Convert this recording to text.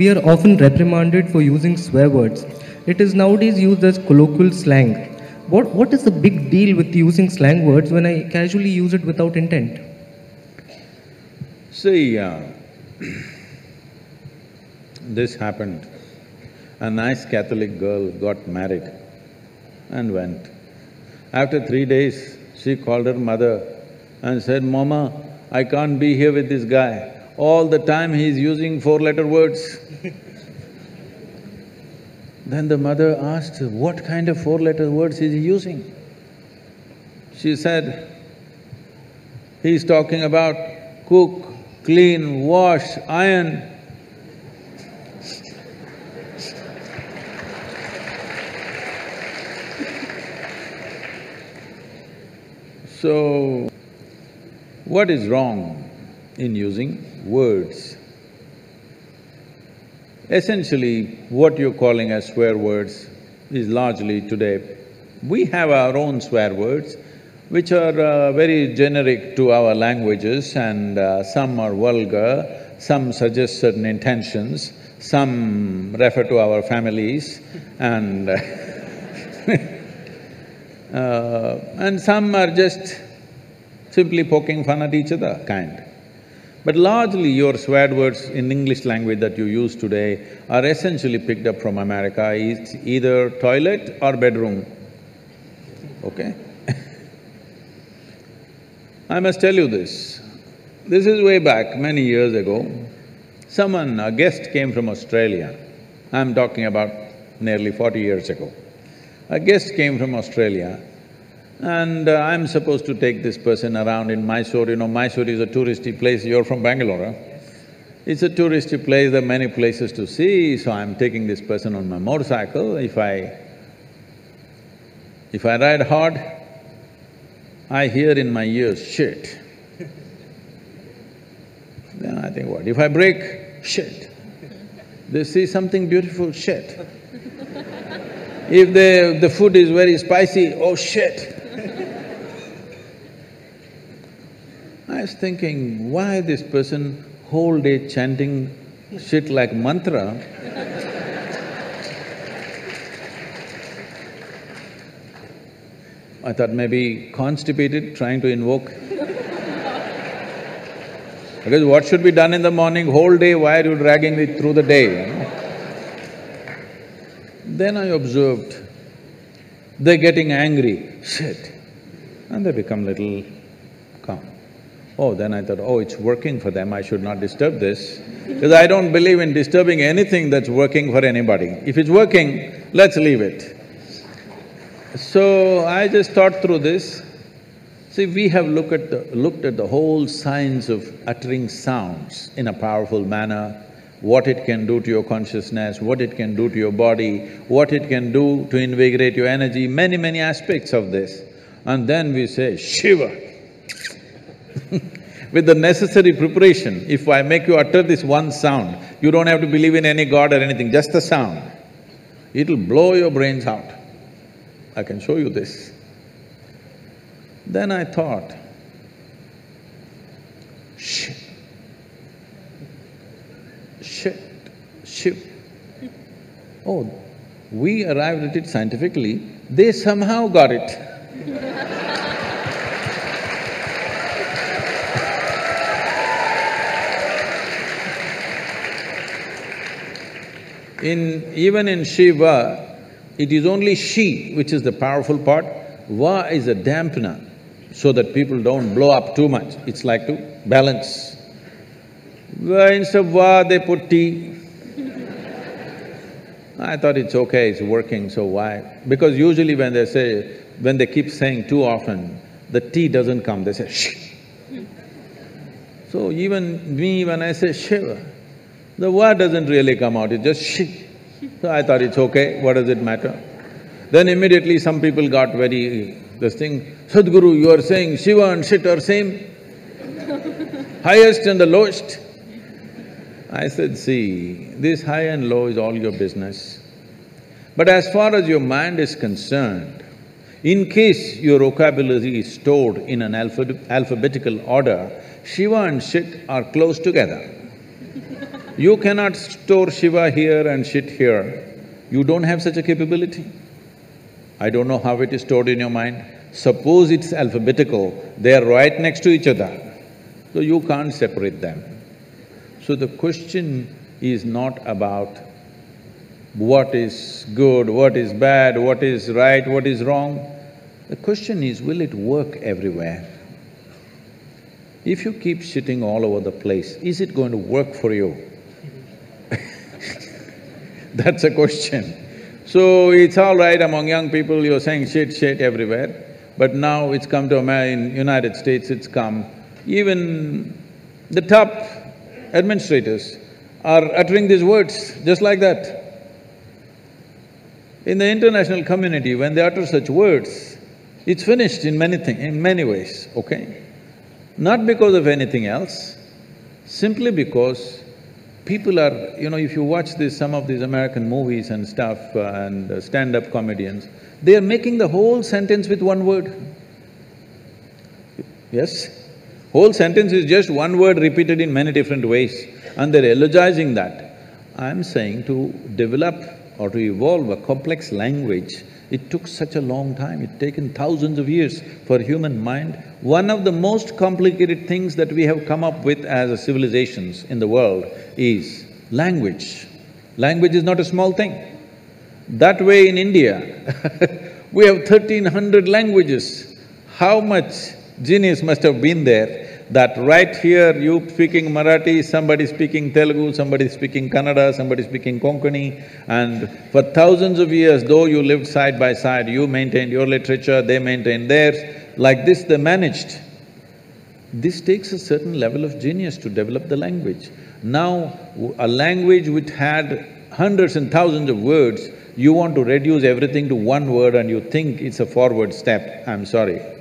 we are often reprimanded for using swear words. It is nowadays used as colloquial slang. What, what is the big deal with using slang words when I casually use it without intent? See, uh, this happened. A nice Catholic girl got married and went. After three days, she called her mother and said, Mama, I can't be here with this guy. All the time he is using four-letter words. then the mother asked, what kind of four-letter words is he using? She said, he's talking about cook, clean, wash, iron. So, what is wrong in using words? Essentially, what you're calling as swear words is largely today, we have our own swear words, which are uh, very generic to our languages and uh, some are vulgar, some suggest certain intentions, some refer to our families and uh, and some are just simply poking fun at each other kind. But largely your swear words in English language that you use today are essentially picked up from America, it's either toilet or bedroom, okay? I must tell you this, this is way back, many years ago. Someone, a guest came from Australia, I'm talking about nearly forty years ago. A guest came from Australia and uh, I'm supposed to take this person around in Mysore, you know, Mysore is a touristy place, you're from Bangalore, huh? It's a touristy place, there are many places to see, so I'm taking this person on my motorcycle. If I… if I ride hard, I hear in my ears, shit. then I think, what? If I brake, shit. They see something beautiful, shit. If the… the food is very spicy, oh shit. I was thinking, why this person whole day chanting shit like mantra I thought maybe constipated, trying to invoke. because what should be done in the morning, whole day, why are you dragging it through the day? Then I observed, they're getting angry, shit, and they become little calm. Oh, then I thought, oh, it's working for them, I should not disturb this, because I don't believe in disturbing anything that's working for anybody. If it's working, let's leave it. So I just thought through this. See, we have looked at the… looked at the whole science of uttering sounds in a powerful manner, what it can do to your consciousness, what it can do to your body, what it can do to invigorate your energy, many, many aspects of this. And then we say, Shiva With the necessary preparation, if I make you utter this one sound, you don't have to believe in any god or anything, just the sound. It'll blow your brains out. I can show you this. Then I thought, shit, shit, shiv. Oh, we arrived at it scientifically, they somehow got it. in… even in Shiva, it is only she which is the powerful part, Va is a dampener so that people don't blow up too much, it's like to balance. Instead of Va, they put tea. I thought it's okay, it's working, so why? Because usually when they say… when they keep saying too often, the T doesn't come, they say shh. So even me, when I say Shiva, the word doesn't really come out, it's just shh. So I thought it's okay, what does it matter? Then immediately some people got very… this thing, Sadhguru, you are saying Shiva and shit are same? Highest and the lowest? I said, see, this high and low is all your business. But as far as your mind is concerned, in case your vocabulary is stored in an alpha alphabetical order, Shiva and shit are close together. You cannot store Shiva here and shit here. You don't have such a capability. I don't know how it is stored in your mind. Suppose it's alphabetical, they are right next to each other, so you can't separate them. So the question is not about what is good, what is bad, what is right, what is wrong. The question is, will it work everywhere? If you keep shitting all over the place, is it going to work for you? That's a question. So it's all right among young people, you're saying shit, shit everywhere, but now it's come to America, in United States it's come, even the top administrators are uttering these words just like that. In the international community, when they utter such words, it's finished in many things, in many ways, okay? Not because of anything else, simply because people are… you know, if you watch this, some of these American movies and stuff uh, and uh, stand-up comedians, they are making the whole sentence with one word. Yes? Whole sentence is just one word repeated in many different ways and they're elogizing that. I'm saying to develop or to evolve a complex language, it took such a long time, it's taken thousands of years for human mind. One of the most complicated things that we have come up with as civilizations in the world is language. Language is not a small thing. That way in India, we have thirteen hundred languages. How much genius must have been there that right here you speaking Marathi, somebody speaking Telugu, somebody speaking Kannada, somebody speaking Konkani, and for thousands of years, though you lived side by side, you maintained your literature, they maintained theirs, like this they managed. This takes a certain level of genius to develop the language. Now, a language which had hundreds and thousands of words, you want to reduce everything to one word and you think it's a forward step, I'm sorry.